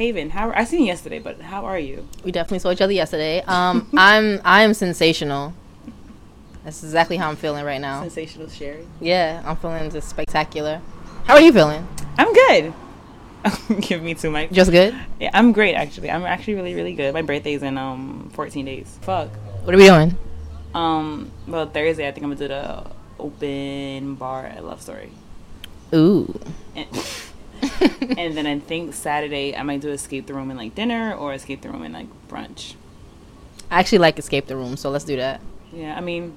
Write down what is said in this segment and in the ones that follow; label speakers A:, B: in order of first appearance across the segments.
A: Haven, how I seen you yesterday, but how are you?
B: We definitely saw each other yesterday. Um, I'm I am sensational. That's exactly how I'm feeling right now.
A: Sensational Sherry.
B: Yeah, I'm feeling just spectacular. How are you feeling?
A: I'm good. Give me two, Mike.
B: Just good.
A: Yeah, I'm great actually. I'm actually really, really good. My birthday's in um 14 days. Fuck.
B: What are we doing?
A: Um, well Thursday I think I'm gonna do the open bar at Love Story.
B: Ooh.
A: And, and then I think Saturday I might do escape the room and like dinner or escape the room and like brunch.
B: I actually like escape the room, so let's do that.
A: Yeah, I mean,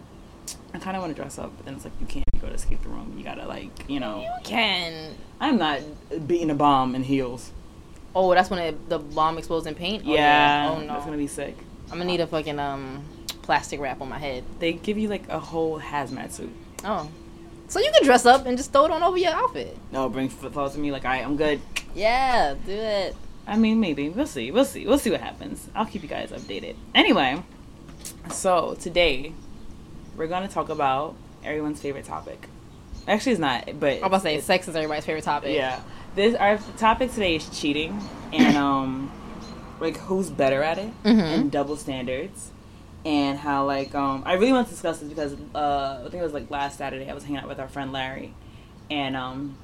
A: I kind of want to dress up, but then it's like you can't go to escape the room. You gotta like, you know, You
B: Can.
A: I'm not beating a bomb in heels.
B: Oh, that's when it, the bomb explodes in paint. Oh,
A: yeah,
B: Oh no.
A: that's gonna be sick.
B: I'm gonna need a fucking um plastic wrap on my head.
A: They give you like a whole hazmat suit.
B: Oh. So you can dress up and just throw it on over your outfit.
A: No, bring flip flops to me. Like, alright, I'm good.
B: Yeah, do it.
A: I mean, maybe we'll see. We'll see. We'll see what happens. I'll keep you guys updated. Anyway, so today we're gonna talk about everyone's favorite topic. Actually, it's not, but
B: I'm about to say sex is everybody's favorite topic.
A: Yeah. This our topic today is cheating and um like who's better at it
B: Mhm.
A: and double standards and how like um I really want to discuss this because uh I think it was like last Saturday I was hanging out with our friend Larry and um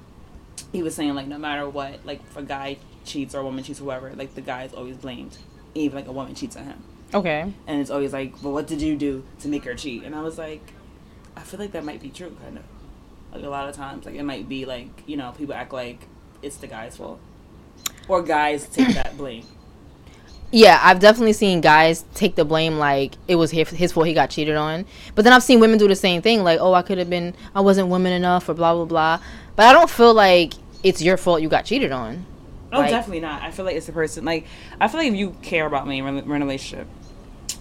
A: he was saying like no matter what like if a guy cheats or a woman cheats whoever like the guy is always blamed even like a woman cheats on him.
B: Okay.
A: and it's always like well what did you do to make her cheat? And I was like I feel like that might be true kind of like a lot of times like it might be like you know people act like it's the guy's fault or guys take that blame
B: Yeah, I've definitely seen guys take the blame like it was his, his fault he got cheated on. But then I've seen women do the same thing, like, oh, I could have been, I wasn't woman enough, or blah blah blah. But I don't feel like it's your fault you got cheated on.
A: Oh,
B: Like-
A: definitely not. I feel like it's the person. Like, I feel like if you care about me, we're in a relationship,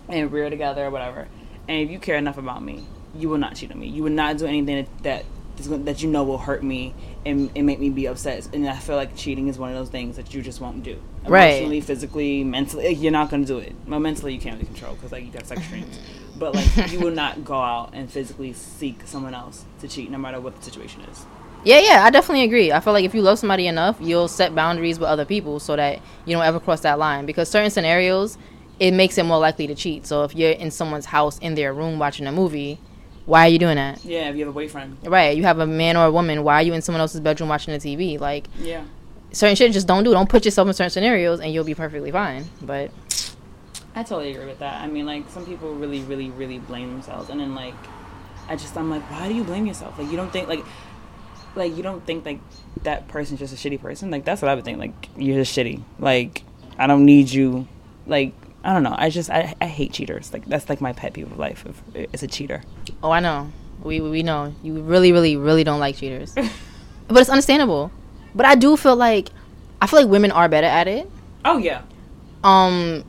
A: and we're together or whatever, and if you care enough about me, you will not cheat on me. You will not do anything that that, is gonna- that you know will hurt me and, and make me be upset. And I feel like cheating is one of those things that you just won't do.
B: Right.
A: Emotionally, physically, mentally, you're not gonna do it. Well, mentally, you can't really control because like you got sex dreams, but like you will not go out and physically seek someone else to cheat, no matter what the situation is.
B: Yeah, yeah, I definitely agree. I feel like if you love somebody enough, you'll set boundaries with other people so that you don't ever cross that line. Because certain scenarios, it makes it more likely to cheat. So if you're in someone's house in their room watching a movie, why are you doing that?
A: Yeah, if you have a boyfriend.
B: Right, you have a man or a woman. Why are you in someone else's bedroom watching the TV? Like
A: Yeah.
B: certain shit, just don't do. Don't put yourself in certain scenarios, and you'll be perfectly fine. But
A: I totally agree with that. I mean, like some people really, really, really blame themselves, and then like, I just I'm like, why do you blame yourself? Like you don't think like, like you don't think like that person's just a shitty person. Like that's what I would think. Like you're just shitty. Like I don't need you. Like I don't know. I just I, I hate cheaters. Like that's like my pet peeve of life. If it's a cheater.
B: oh, I know. We we know you really, really, really don't like cheaters. but it's understandable. But I do feel like I feel like women are better at it.
A: Oh yeah.
B: Um,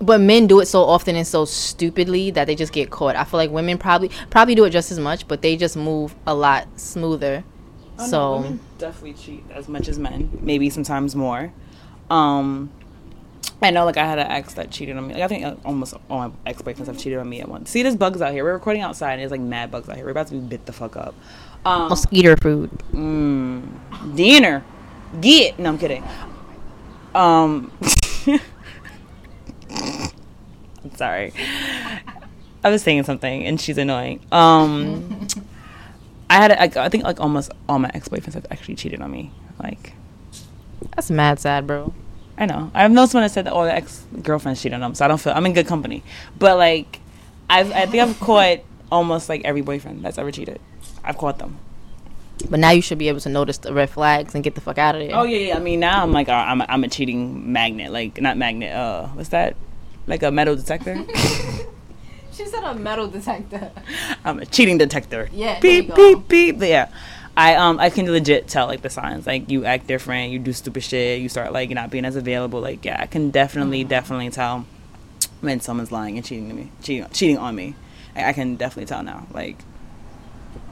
B: but men do it so often and so stupidly that they just get caught. I feel like women probably probably do it just as much, but they just move a lot smoother.
A: Oh, no,
B: so
A: women definitely cheat as much as men, maybe sometimes more. Um, I know, like I had an ex that cheated on me. Like I think almost all my ex boyfriends have cheated on me at once. See, there's bugs out here. We're recording outside, and there's like mad bugs out here. We're about to be bit the fuck up. Um,
B: mosquito food.
A: mm, dinner, get. No, I'm kidding. Um, I'm sorry. I was saying something, and she's annoying. Um. I had, like, I think, like almost all my ex boyfriends have actually cheated on me. Like,
B: That's mad sad, bro.
A: I know. I've known someone that said that all the ex girlfriends cheat on them, so I don't feel I'm in good company. But like, I've, I think I've caught almost like every boyfriend that's ever cheated. I've caught them.
B: But now you should be able to notice the red flags and get the fuck out of there.
A: Oh yeah, yeah. I mean, now I'm like, uh, I'm, a, I'm a cheating magnet. Like, not magnet. Uh, what's that? Like a metal detector.
B: She said a metal detector.
A: I'm a cheating detector.
B: Yeah, there
A: Beep
B: you go.
A: beep beep. Yeah. I um I can legit tell like the signs like you act different, you do stupid shit, you start like not being as available. Like yeah, I can definitely
B: Mm-hmm.
A: definitely tell when someone's lying and cheating to me, cheating cheating on me. I, I can definitely tell now. Like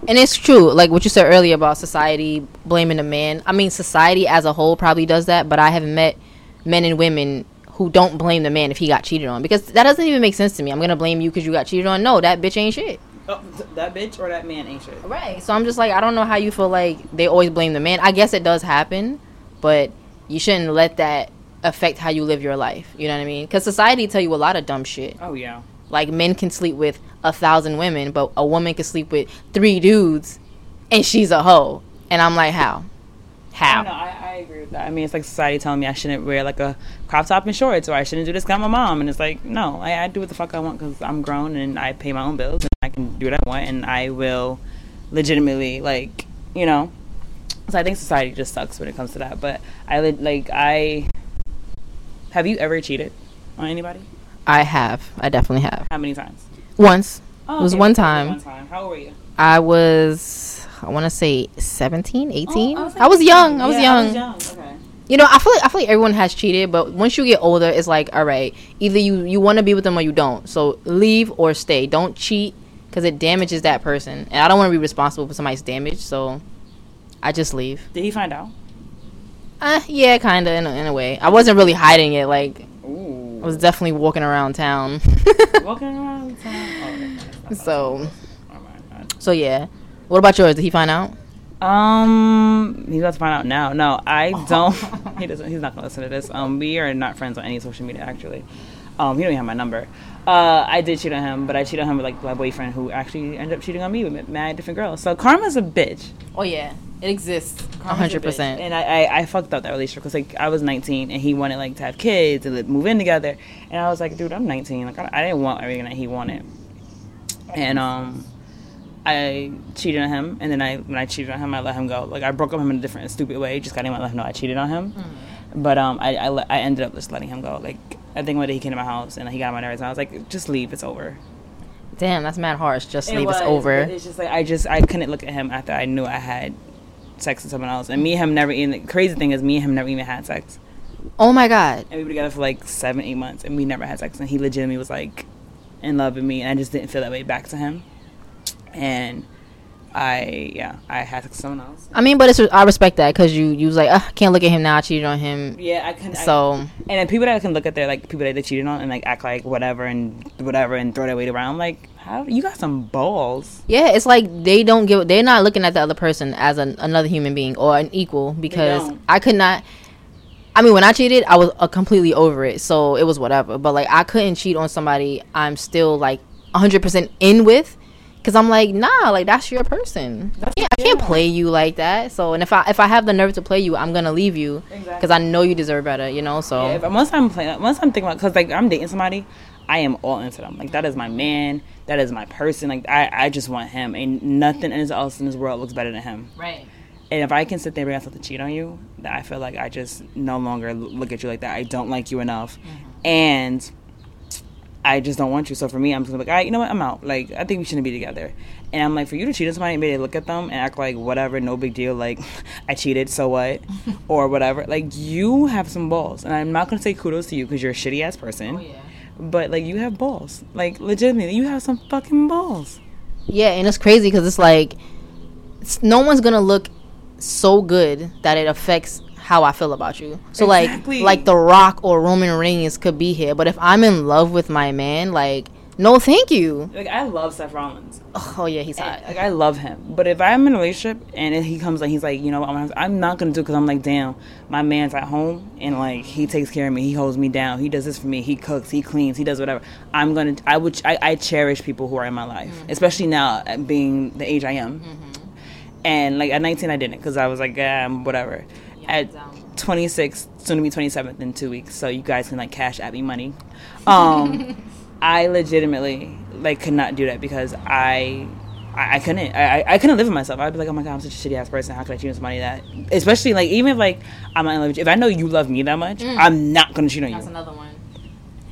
B: And it's true, like what you said earlier about society blaming the man. I mean, society as a whole probably does that, but I have met men and women who don't blame the man if he got cheated on because that doesn't even make sense to me. I'm gonna blame you because you got cheated on. No, that bitch ain't shit.
A: Oh, that bitch or that man ain't shit.
B: Right. So I'm just like, I don't know how you feel like they always blame the man. I guess it does happen, but you shouldn't let that affect how you live your life. You know what I mean? Because society tell you a lot of dumb shit.
A: Oh yeah.
B: Like men can sleep with a thousand women, but a woman can sleep with three dudes, and she's a hoe. And I'm like, how? How?
A: No, I, I agree with that. I mean, it's like society telling me I shouldn't wear like a crop top and shorts, or I shouldn't do this. 'cause I'm a mom, and it's like, no, I, I do what the fuck I want because I'm grown and I pay my own bills I can do what I want, and I will legitimately like, you know. So I think society just sucks when it comes to that. But I like I. Have you ever cheated on anybody?
B: I have. I definitely have.
A: How many times?
B: Once.
A: Oh,
B: it was
A: okay,
B: one time.
A: One time. How old were you?
B: I was, I want to say 17, 18.
A: Oh,
B: I was young. I was
A: Yeah,
B: young.
A: I was young. Okay.
B: You know, I feel like I feel like everyone has cheated, but once you get older, it's like, all right, either you you want to be with them or you don't. So leave or stay. Don't cheat because it damages that person, and I don't want to be responsible for somebody's damage. So I just leave.
A: Did he find out?
B: Uh, yeah, kind of in a, in a way. I wasn't really hiding it. Like
A: Ooh.
B: I was definitely walking around town.
A: walking around town. Oh.
B: So-
A: Oh
B: so yeah. What about yours? Did he find out?
A: Um, he's about to find out now. No, I don't. he doesn't. He's not gonna listen to this. Um, we are not friends on any social media actually. Um, he don't even have my number. Uh, I did cheat on him, but I cheated on him with like my boyfriend, who actually ended up cheating on me with mad different girls. So karma's a bitch.
B: Oh yeah, it exists. Hundred percent.
A: And I, I, I fucked up that relationship because like I was 19 and he wanted like to have kids and like, move in together, and I was like, dude, I'm 19. Like I, I didn't want everything that he wanted, and um. I cheated on him, and then I when I cheated on him, I let him go. Like I broke up him in a different, stupid way. Just got him to let him know I cheated on him. But um, I I, I ended up just letting him go. Like I think one day he came to my house and he got on my nerves, and I was like, just leave, it's over.
B: Damn, that's mad harsh. Just
A: It
B: leave.
A: was,
B: It's over.
A: It's just like I just I couldn't look at him after I knew I had sex with someone else, and me and him never even. The crazy thing is, me and him never even had sex,
B: oh my god.
A: and we were together for like seven, eight months, and we never had sex, and he legitimately was like in love with me, and I just didn't feel that way back to him, and I yeah I had someone else.
B: I mean, but it's I respect that because you you was like, I can't look at him now. I cheated on him.
A: Yeah, I can. I,
B: So
A: and then people that can look at their like people that they cheated on and like act like whatever and whatever and throw their weight around. Like, how you got some balls?
B: yeah, it's like they don't give. They're not looking at the other person as an, another human being or an equal because. I could not. I mean, when I cheated, I was uh, completely over it, so it was whatever. But like, I couldn't cheat on somebody I'm still like 100 percent in with, because I'm like, nah, like that's your person. Yeah, I can't play you like that. So, and if I if I have the nerve to play you, I'm gonna leave you because
A: Exactly.
B: I know you deserve better. You know, so
A: Yeah, but once I'm playing, once I'm thinking about, because like I'm dating somebody, I am all into them. Like that is my man. That is my person. Like I, I just want him, and nothing else in this world looks better than him.
B: right.
A: And if I can sit there and bring myself to cheat on you, that I feel like I just no longer look at you like that. I don't like you enough, mm-hmm. and I just don't want you. So for me, I'm just gonna be like, all right, you know what? I'm out. Like I think we shouldn't be together. And I'm like, for you to cheat on somebody and maybe look at them and act like whatever, no big deal. Like I cheated, so what, or whatever. Like you have some balls, and I'm not gonna say kudos to you because you're a shitty ass person. Oh, but like you have balls. Like legitimately, you have some fucking balls.
B: Yeah, and it's crazy because it's like it's, no one's gonna look so good that it affects how I feel about you. So
A: Exactly.
B: like like The Rock or Roman Reigns could be here, but if I'm in love with my man, like no, thank you.
A: Like I love Seth Rollins.
B: Oh yeah, he's hot.
A: Like I love him, but if I'm in a relationship and he comes like he's like, you know, what, I'm, I'm not gonna do because I'm like, damn, my man's at home and like he takes care of me, he holds me down, he does this for me, he cooks, he cleans, he does whatever. I'm gonna, I would, I, I cherish people who are in my life, mm-hmm. especially now at being the age I am. Mm-hmm. And like at 19, I didn't because I was like, yeah, whatever. At 26, soon to be 27th in two weeks, so you guys can like cash at me money. Um, I legitimately like could not do that because I. I, I couldn't. I, I- I couldn't live with myself. I'd be like, oh my god, I'm such a shitty ass person. How could I cheat on somebody that? Especially like even if like I'm not in love with you. If I know you love me that much, I'm not gonna cheat on you.
B: That's another one.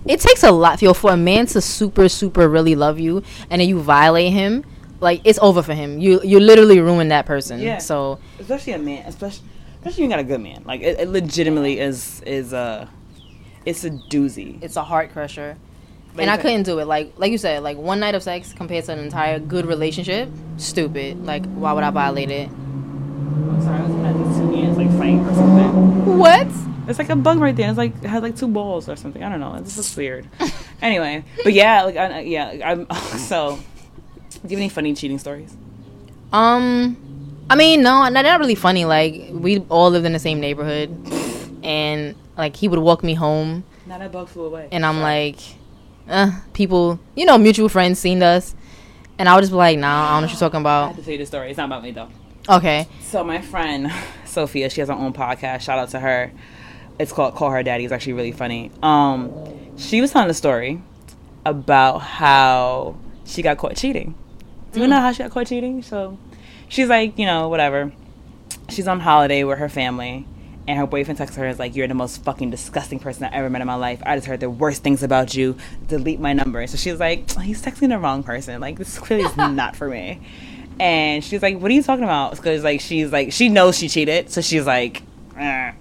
B: It takes a lot, yo, for a man to super, super really love you, and then you violate him. like it's over for him. You you literally ruin that person.
A: Yeah.
B: So
A: especially a man, especially especially you got a good man. Like it, it legitimately is is a it's a doozy.
B: it's a heart crusher.
A: Like
B: and I couldn't do it. Like like you said, like one night of sex compared to an entire good relationship, stupid. Like why would I violate it?
A: I'm sorry, I was looking two ants like fighting or something.
B: What?
A: It's like a bug right there. It's like it had like two balls or something. I don't know. It's just weird. anyway, but yeah, like I, yeah, I'm so. Do you have any funny cheating stories?
B: Um, I mean, no, they're not really funny. Like we all lived in the same neighborhood, and like he would walk me home,
A: Now that bug flew away.
B: and I'm like, uh, people, you know, mutual friends seen us, and I would just be like, nah, I don't know what you're talking about.
A: I have to tell you the story. It's not about me though.
B: Okay,
A: So my friend Sofia, she has her own podcast. Shout out to her. It's called Call Her Daddy. It's actually really funny. Um, she was telling a story about how she got caught cheating. Do you know how she got caught cheating? So she's like, you know, whatever. She's on holiday with her family, and her boyfriend texts her is like, "You're the most fucking disgusting person I ever met in my life. I just heard the worst things about you. Delete my number." So she's like, "He's texting the wrong person. Like this clearly is not for me." And she's like, "What are you talking about?" Because like she's like she knows she cheated, so she's like, "Eh."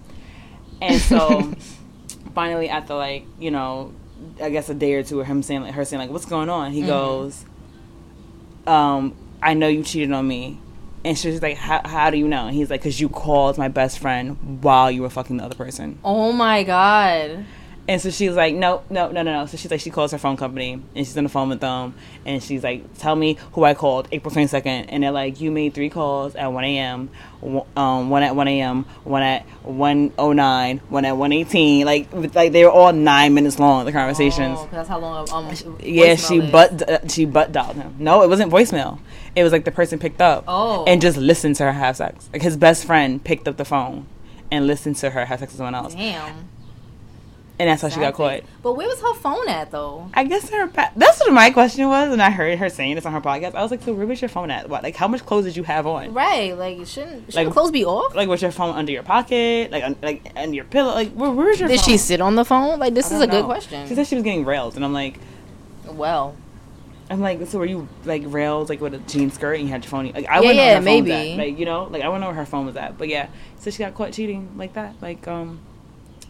A: and so finally after like you know, I guess a day or two of him saying like her saying like, "What's going on?" He goes, um, I know you cheated on me. And she's like, how, do you know? And he's like, because you called my best friend while you were fucking the other person.
B: oh my god,
A: And so she's like, no, no, no, no, no. So she's like, she calls her phone company and she's on the phone with them. And she's like, tell me who I called April 22nd. And they're like, you made three calls at 1 a.m., um, one at 1 a.m., one at 109, one at 118. Like, like they were all nine minutes long, the conversations.
B: Oh, that's how long. Um,
A: Yeah, she
B: is.
A: butt uh, she butt dialed him. No, it wasn't voicemail. It was like the person picked up
B: Oh.
A: and just listened to her have sex. Like his best friend picked up the phone and listened to her have sex with someone else,
B: Damn.
A: And that's how she got caught.
B: But where was her phone at though?
A: I guess her. Pa- that's what my question was, and I heard her saying this on her podcast. I was like, "So where was your phone at? What? Like, how much clothes did you have on?
B: Right, like shouldn't shouldn't
A: Like-
B: clothes be off?
A: Like, was your phone under your pocket? Like, un- like under your pillow? Like, where, where's your?
B: Did
A: phone?
B: she sit on the phone? Like this is a
A: don't
B: good question.
A: She said she was getting railed, and I'm like,
B: well,
A: I'm like, so were you like railed like with a jean skirt and you had your phone? Like I
B: Yeah,
A: wouldn't know
B: yeah,
A: where her
B: maybe.
A: at. Like you know, like I wouldn't know where her phone was at. But yeah, so she got caught cheating like that. Like um,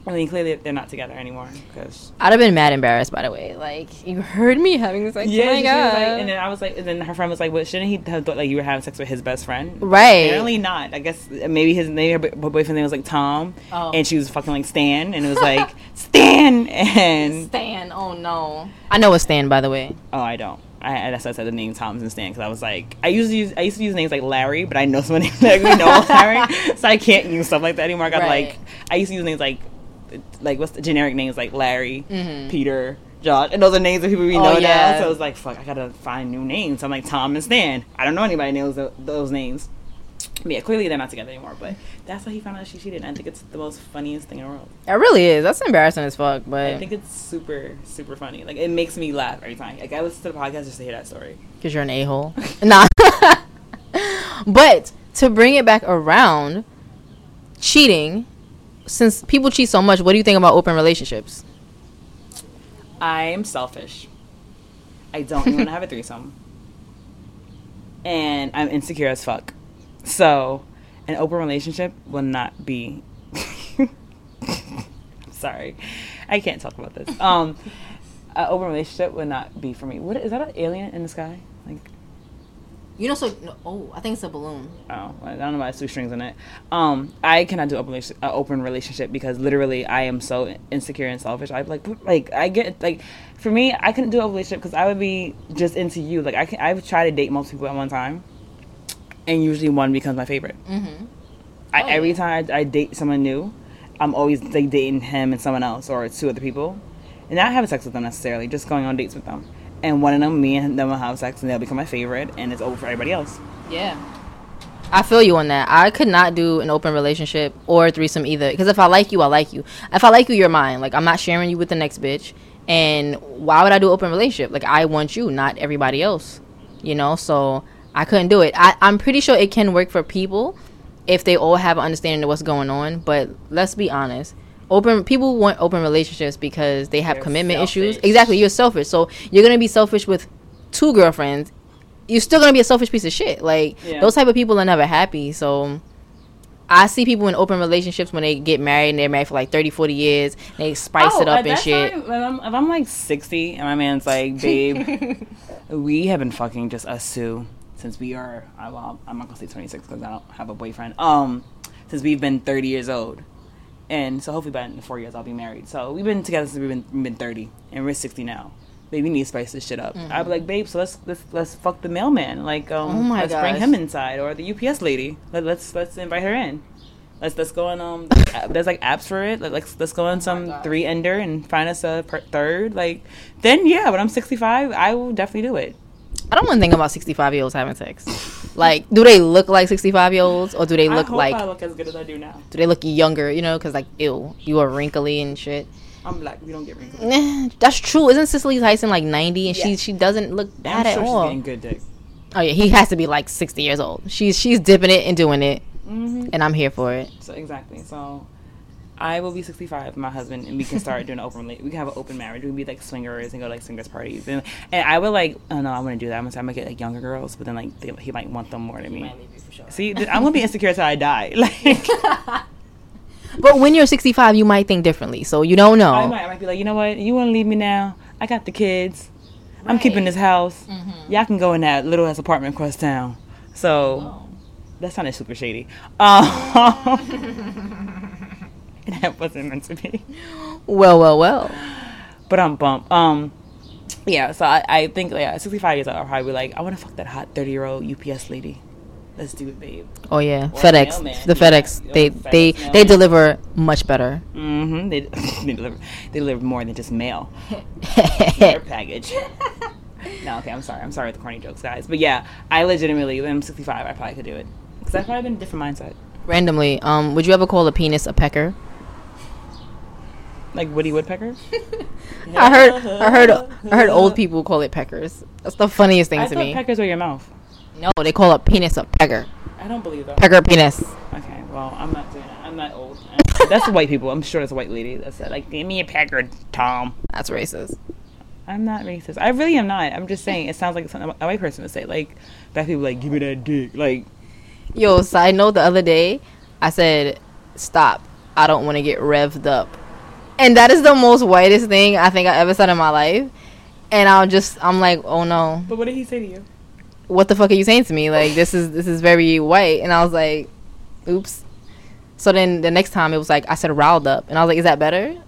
A: I mean, clearly they're not together anymore because
B: I'd have been mad embarrassed by the way. Like you heard me having sex.
A: yeah,
B: oh my god.
A: like, and then I was like, and then her friend was like, well, shouldn't he have thought like you were having sex with his best friend?
B: right.
A: Apparently not. I guess uh, maybe his maybe her bo- boyfriend name was like Tom,
B: Oh.
A: and she was fucking like Stan, and it was like Stan, and
B: Stan. Oh no. I know it's Stan by the way.
A: Oh, I don't. I, I that's why I said the name Thomas and Stan because I was like, I used to use I used to use names like Larry, but I know someone named like we know Larry, so I can't use stuff like that anymore. I got
B: Right.
A: like I used to use names like like what's the generic names like Larry,
B: Mhm.
A: Peter, Josh, and those are names of people we
B: Oh,
A: know
B: yeah.
A: now. So I was like, fuck, I gotta find new names. So I'm like Tom and Stan. I don't know anybody knows tho- those names. But yeah, clearly they're not together anymore. But that's how he found out she cheated. And I think it's the most funniest thing in the world.
B: It really is. That's embarrassing as fuck. But
A: I think it's super, super funny. Like it makes me laugh every time. Like I listen to the podcast just to hear that story.
B: because you're an a hole. nah. but to bring it back around, cheating. Since people cheat so much, what do you think about open relationships?
A: I'm selfish. I don't even want to have a threesome. And I'm insecure as fuck. So, an open relationship will not be. Sorry. I can't talk about this. Um, an open relationship would not be for me. What is that? An alien in the sky? Like,
B: You know, so no, oh, I think it's a balloon.
A: oh, I don't know why it's two strings in it. Um, I cannot do open uh, open relationship because literally I am so insecure and selfish. I like like I get like for me I couldn't do a relationship because I would be just into you. Like I can I would try to date multiple people at one time, and usually one becomes my favorite.
B: Mm-hmm.
A: I,
B: Oh,
A: every
B: yeah.
A: time I, I date someone new, I'm always like dating him and someone else or two other people, and not having sex with them necessarily, just going on dates with them. And one of them, me and them will have sex, and they'll become my favorite, and it's over for everybody else.
B: Yeah. I feel you on that. I could not do an open relationship or a threesome either. Because if I like you, I like you. If I like you, you're mine. Like I'm not sharing you with the next bitch. And why would I do open relationship? Like I want you, not everybody else. You know. So I couldn't do it. I, I'm pretty sure it can work for people if they all have an understanding of what's going on. But let's be honest. Open people want open relationships because they have
A: They're
B: commitment issues. Exactly, you're selfish. So you're gonna be selfish with two girlfriends you're still gonna be a selfish piece of shit. Like
A: Yeah.
B: those type of people are never happy. So I see people in open relationships when they get married and they're married for like 30, 40 years. They spice it
A: Oh,
B: up and shit.
A: time, if, I'm, if I'm like 60 and my man's like, babe, we have been fucking just us two since we are, I, well, I'm not gonna say 26 because I don't have a boyfriend. Um, since we've been 30 years old. And so hopefully by in four years I'll be married. So we've been together since we've been, we've been 30 and we're 60 now. Baby, we need to spice this shit up. I'd be like, babe, so let's let's let's fuck the mailman. Like, um,
B: Mm-hmm. Oh my
A: let's bring him inside or the UPS lady. Let, let's let's invite her in. Let's let's go on. Um, there's like apps for it. Like, let's let's go on some
B: Oh gosh.
A: three ender and find us a per- third. Like, then yeah, when I'm 65, I will definitely do it.
B: I don't want to think about 65 year olds having sex. Like, do they look like 65 year olds or do they look like,
A: I look as good as I do now.
B: do they look younger, you know? Because, like, ew, you are wrinkly and shit.
A: I'm black. We don't get wrinkles.
B: That's true. Isn't Cicely Tyson like 90 and she
A: Yeah.
B: she doesn't look
A: I'm
B: bad at
A: sure she's
B: all?
A: getting good dick.
B: Oh, yeah, he has to be like 60 years old. She's she's dipping it and doing it,
A: hmm
B: and I'm here for it.
A: So exactly. So I will be 65, my husband, and we can start doing an open. We can have an open marriage. We can be like swingers and go to, like swingers parties. And, and I would like. Oh no, I want to do that. I'm gonna, I'm gonna get like younger girls, but then like they, he might want them more than me. See, th- I'm gonna be insecure till I die. Like
B: But when you're 65, you might think differently. So you don't know.
A: I might, I might be like, you know what? You want to leave me now? I got the kids. I'm keeping this house. Y'all can go in that little ass apartment across town. So that sounded super shady. Um, and that wasn't meant to be.
B: Well, well, well.
A: But I'm bump. Um, yeah. So I, I think yeah, 65 years old, I'll probably be like, I want to fuck that hot 30 year old UPS lady. Let's do it, babe.
B: Oh yeah,
A: Or
B: FedEx.
A: mailman,
B: The. FedEx. They
A: FedEx
B: they they deliver much better.
A: Mm-hmm. They, they deliver. They deliver more than just mail. Their package. No, okay, I'm sorry. I'm sorry with the corny jokes, guys. But yeah, I legitimately, when I'm 65, I probably could do it. Because I've probably been a different mindset.
B: Randomly, um, would you ever call a penis a pecker?
A: Like Woody Woodpecker.
B: I heard, I heard, I heard old people call it peckers. That's the funniest thing
A: I
B: to
A: thought
B: me.
A: peckers were your mouth.
B: no, they call a penis a pecker.
A: I don't believe that.
B: Pecker penis.
A: Okay, well, I'm not doing that. I'm not old. That's white people. I'm sure that's a white lady that said, like, give me a pecker, Tom.
B: That's racist.
A: I'm not racist. I really am not. I'm just saying, it sounds like something a white person would say. Like, black people, like, give me that dick. Like,
B: Yo, side note, the other day, I said, "Stop! I don't want to get revved up," and that is the most whitest thing I think I ever said in my life. And I'm just, I'm like, oh no,
A: but what did he say to you?
B: what the fuck are you saying to me? Like this is this is very white. And I was like, oops. So then the next time it was like I said riled up, and I was like, is that better?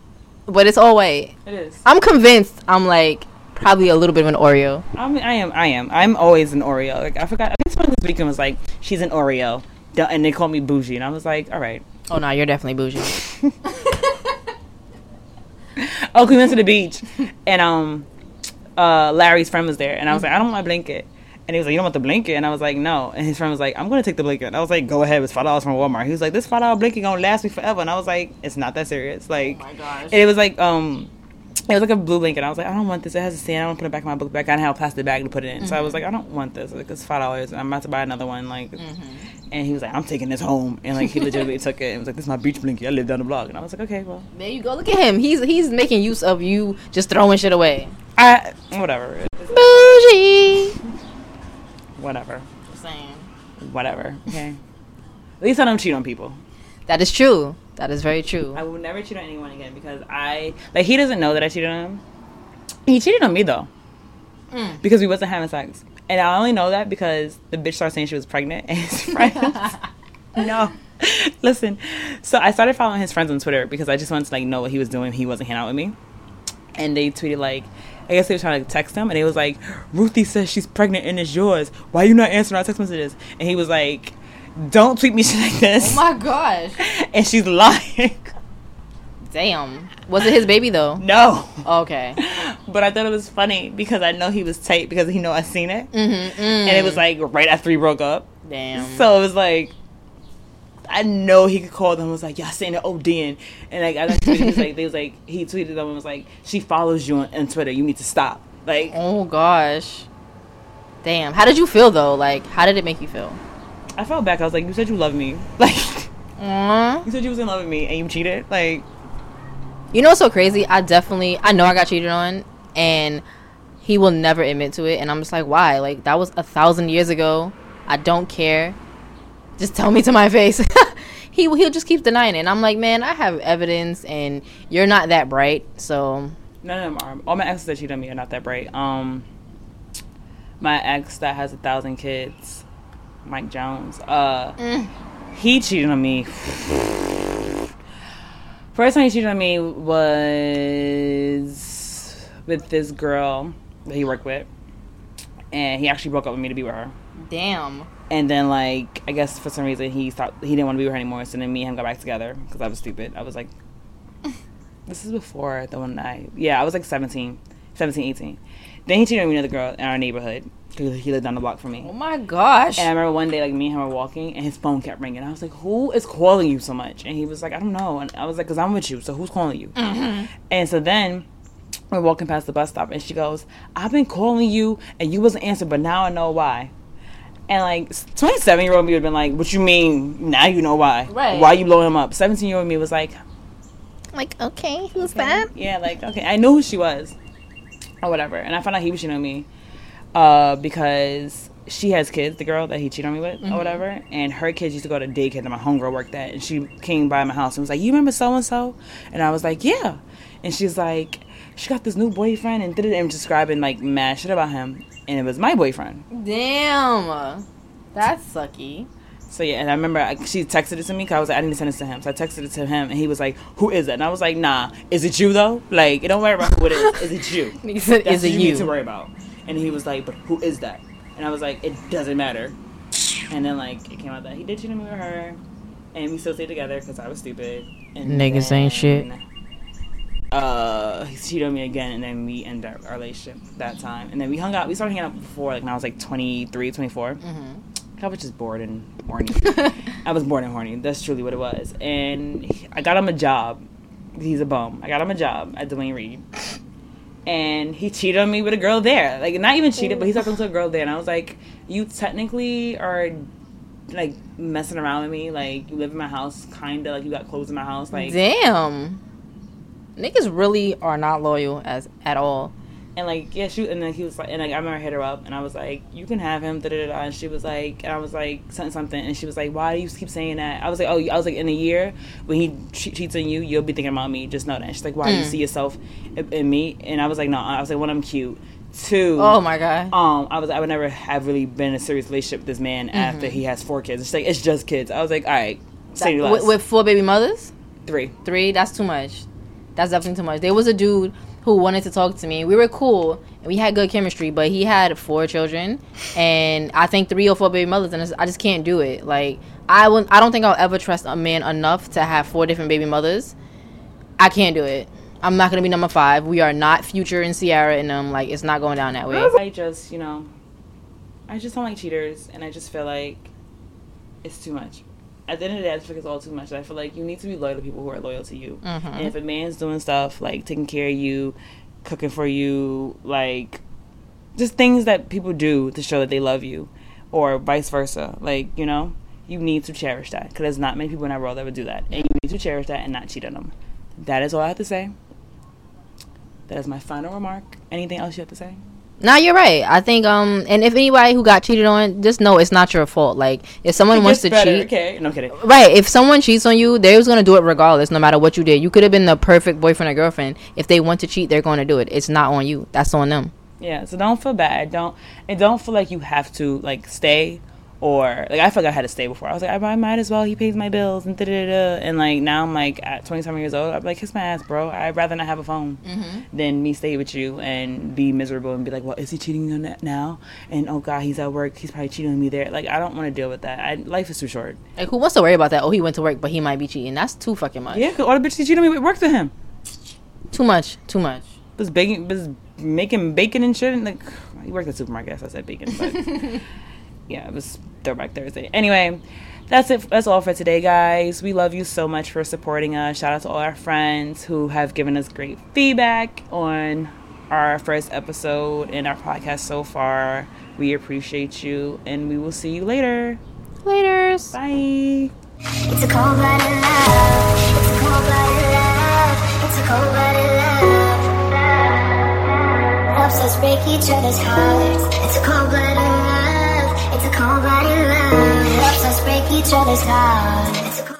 B: But it's all white.
A: It is.
B: I'm convinced. I'm like probably a little bit of an Oreo.
A: I mean, I am. I am. I'm always an Oreo. Like I forgot. This weekend was like, "She's an Oreo," and they called me bougie, and I was like, "All right."
B: Oh no, you're definitely bougie.
A: Oh, we went to the beach, and um, uh, Larry's friend was there, and I was like, "I don't want my blanket," and he was like, "You don't want the blanket?" And I was like, "No," and his friend was like, "I'm gonna take the blanket." And I was like, "Go ahead." It was five dollars from Walmart. He was like, "This five dollar blanket gonna last me forever," and I was like, "It's not that serious." Like,
B: gosh.
A: and it was like um. It was like a blue blanket. I was like, I don't want this. It has a stand. I don't put it back in my book bag. I didn't have a plastic bag to put it in. So I was like, mm-hmm. I don't want this. Like, it's five dollars, I'm about to buy another one. Like, mm-hmm. and he was like, I'm taking this home, and like he legitimately took it. and was like, this is my beach blanket. I live down the block, and I was like, okay, well,
B: There you go. Look at him. He's he's making use of you just throwing shit away.
A: I whatever,
B: Bougie.
A: whatever,
B: Saying.
A: whatever. Okay. At least I don't cheat on people.
B: That is true. That is very true.
A: I will never cheat on anyone again because I like he doesn't know that I cheated on him. He cheated on me though,
B: Mm.
A: because we wasn't having sex, and I only know that because the bitch started saying she was pregnant, and his friends. no, listen. So I started following his friends on Twitter because I just wanted to like know what he was doing. He wasn't hanging out with me, and they tweeted like. I guess they were trying to text him, and it was like, "Ruthie says she's pregnant and it's yours. Why you not answering our text messages?" And he was like, "Don't tweet me shit like this."
B: Oh my gosh.
A: and she's lying.
B: Damn. Was it his baby though?
A: no.
B: Okay.
A: But I thought it was funny because I know he was tight because he know I seen it,
B: Mm-hmm,
A: and it was like right after we broke up.
B: Damn.
A: So it was like, I know he could call them. and Was like, y'all saying the ODing, and like I he was like, they was like, he tweeted them and was like, she follows you on, on Twitter. You need to stop. Like,
B: oh gosh. Damn. How did you feel though? Like, how did it make you feel?
A: I felt back. I was like, you said you love me. Like,
B: Aww.
A: you said you was in love with me, and you cheated. Like,
B: You know what's so crazy? I definitely I know I got cheated on and he will never admit to it, and I'm just like, why? Like that was a thousand years ago. I don't care. Just tell me to my face. he he'll just keep denying it, and I'm like, man, I have evidence, and you're not that bright, so
A: None of them are. All my exes that cheat on me are not that bright. Um, my ex that has a thousand kids, Mike Jones. Uh,
B: Mm.
A: he cheated on me. First time he cheated on me was with this girl that he worked with, and he actually broke up with me to be with her.
B: damn.
A: And then, like, I guess for some reason he stopped. He didn't want to be with her anymore. So then me and him got back together because I was stupid. I was like, this is before the one I. Yeah, I was like 17, 17, 18. Then he cheated on me with another girl in our neighborhood. 'Cause He lived down the block from me.
B: Oh my gosh.
A: And I remember one day, like me and him were walking, and his phone kept ringing. I was like, "Who is calling you so much?" And he was like, "I don't know." And I was like, "Cause I'm with you. So who's calling you?" Mm-hmm. And so then we're walking past the bus stop, and she goes, "I've been calling you, and you wasn't answering, but now I know why." And like 27 year old me would have been like, "What you mean? Now you know why?
B: Right.
A: Why you blowing him up?" 17 year old me was like,
B: like, okay, who's that?
A: yeah, like okay, I knew who she was, or whatever. And I found out he was cheating on me, uh, because she has kids, the girl that he cheated on me with, or whatever. And her kids used to go to daycare that my homegirl worked at, and she came by my house and was like, "You remember so and so?" And I was like, "Yeah." And she's like, "She got this new boyfriend," and did it and describing like mad shit about him, and it was my boyfriend.
B: Damn. That's sucky.
A: So yeah, and I remember I, she texted it to me because I was like, I need to send this to him. So I texted it to him, and he was like, "Who is it?" And I was like, "Nah, is it you though? Like, it don't worry about who it is. Is it you?
B: He said,
A: That's
B: "Is it
A: what you need to worry about." And he was like, "But who is that?" And I was like, "It doesn't matter." And then like it came out that he did cheat on me with her, and we still stayed together because I was stupid. And
B: Niggas ain't shit.
A: Uh, he cheated on me again, and then we ended our, our relationship that time. And then we hung out. We started hanging out before, like when I was like 23, 24. Mm-hmm. I was just bored and horny. I was bored and horny. That's truly what it was. And I got him a job. He's a bum. I got him a job at Duane Reade. And he cheated on me with a girl there. Like, not even cheated, but he's talking to a girl there. And I was like, you technically are, like, messing around with me. Like, you live in my house, kind of. Like, you got clothes in my house. Like,
B: Damn. Niggas really are not loyal as at all.
A: And like, yeah, shoot. And then he was like, and like, I remember I hit her up, and I was like, "You can have him." Da da da. And she was like, and I was like, something something, and she was like, "Why do you keep saying that?" I was like, "Oh, I was like, in a year when he che- cheats on you, you'll be thinking about me. Just know that." And she's like, "Why do you see yourself in, in me?" And I was like, "No." I was like, "One, I'm cute. Two,
B: Oh my god.
A: um, I was I would never have really been in a serious relationship with this man after he has four kids. It's like it's just kids. I was like, all right, say less.
B: with, with four baby mothers?
A: three.
B: Three? That's too much. That's definitely too much. There was a dude who wanted to talk to me. We were cool we had good chemistry, but he had four children and I think three or four baby mothers, and I just can't do it. Like I wouldn't, I don't think I'll ever trust a man enough to have four different baby mothers. I can't do it. I'm not gonna be number five. We are not Future and Ciara, and um, like it's not going down that way.
A: I just, you know, I just don't like cheaters, and I just feel like it's too much. At the end of the day, I just feel it's all too much. I feel like you need to be loyal to people who are loyal to you. Mm-hmm. And if a man's doing stuff like taking care of you, cooking for you, like just things that people do to show that they love you, or vice versa, like you know, you need to cherish that because there's not many people in that world that would do that, and you need to cherish that and not cheat on them. That is all I have to say. That is my final remark. Anything else you have to say?
B: No, you're right. I think um, and if anybody who got cheated on, just know it's not your fault. Like if someone
A: It
B: wants to
A: better,
B: cheat,
A: Okay, no I'm kidding.
B: Right. If someone cheats on you, they was gonna do it regardless, no matter what you did. You could have been the perfect boyfriend or girlfriend. If they want to cheat, they're going to do it. It's not on you. That's on them.
A: Yeah, so don't feel bad. Don't and don't feel like you have to like stay or like I I had to stay before. I was like, I, I might as well. He pays my bills and da da da. And like now I'm like at 27 years old. I'm like, kiss my ass, bro. I'd rather not have a phone mm-hmm. than me stay with you and be miserable and be like, well, is he cheating on that now? And oh god, he's at work. He's probably cheating on me there. Like I don't want to deal with that. I, life is too short.
B: Like who wants to worry about that? Oh, he went to work, but he might be cheating. That's too fucking much.
A: Yeah, 'cause all the bitches he cheated on me work worked with him.
B: Too much. Too much.
A: was baking was making bacon and shit and like he worked at the supermarket so I said bacon but yeah it was throwback Thursday anyway that's it that's all for today guys we love you so much for supporting us shout out to all our friends who have given us great feedback on our first episode and our podcast so far we appreciate you and we will see you later
B: Later.
A: bye
C: It's a cold-blooded love. It's a cold-blooded love. It's a cold-blooded love. Love so break each other's hearts. It's a cold-blooded love. Break each other's hearts.